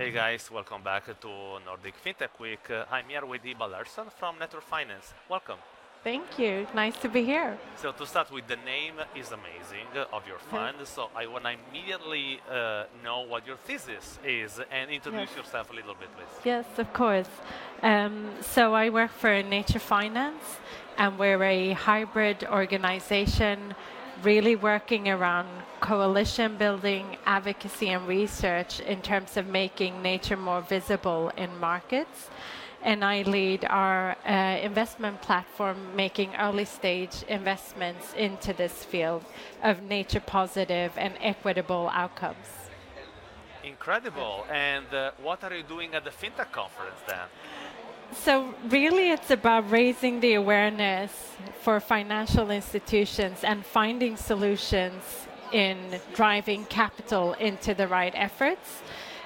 Hey guys, welcome back to Nordic FinTech Week. Uh, I'm here with Hiba Larsson from Nature Finance. Welcome. Thank you. Nice to be here. So to start with, the name is amazing uh, of your fund. So I want to immediately uh, know what your thesis is and introduce Yes. yourself a little bit, please. Yes, of course. Um, so I work for Nature Finance, and we're a hybrid organization really working around coalition building, advocacy, and research in terms of making nature more visible in markets. And I lead our uh, investment platform making early stage investments into this field of nature positive and equitable outcomes. Incredible. And uh, what are you doing at the FinTech conference then? So, really, it's about raising the awareness for financial institutions and finding solutions in driving capital into the right efforts.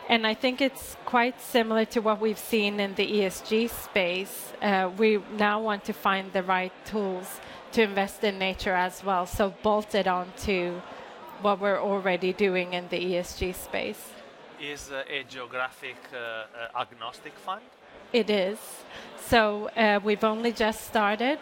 And I think it's quite similar to what we've seen in the ESG space. Uh, we now want to find the right tools to invest in nature as well, so bolted on to what we're already doing in the ESG space. Is uh, a geographic uh, uh, agnostic fund? It is. So uh, we've only just started,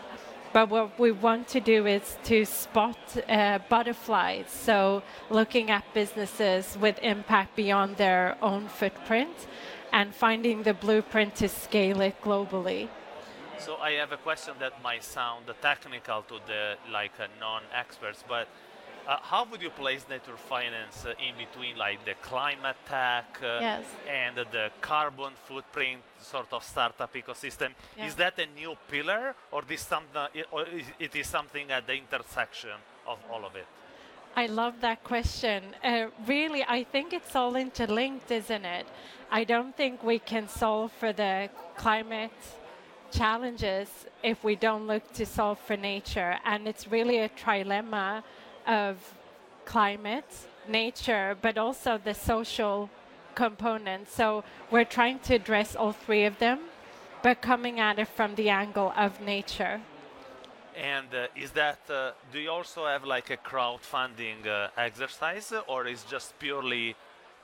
but what we want to do is to spot uh, butterflies. So looking at businesses with impact beyond their own footprint and finding the blueprint to scale it globally. So I have a question that might sound technical to the like uh, non-experts, but uh, how would you place nature finance uh, in between like the climate tech uh, Yes. and the carbon footprint sort of startup ecosystem? Yeah. Is that a new pillar, or this something, or is it is something at the intersection of all of it? I love that question. Uh, really, I think it's all interlinked, isn't it? I don't think we can solve for the climate challenges if we don't look to solve for nature. And it's really a trilemma of climate, nature, but also the social component. So we're trying to address all three of them, but coming at it from the angle of nature. And uh, is that, uh, do you also have like a crowdfunding uh, exercise, or is just purely,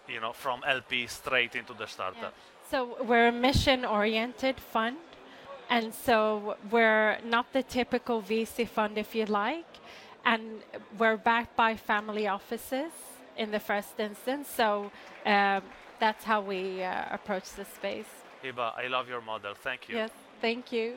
you know, from LP straight into the startup? So we're a mission-oriented fund, and so we're not the typical VC fund, if you like, and we're backed by family offices in the first instance. So um, that's how we uh, approach the space. Hiba, I love your model. Thank you. Yes, thank you.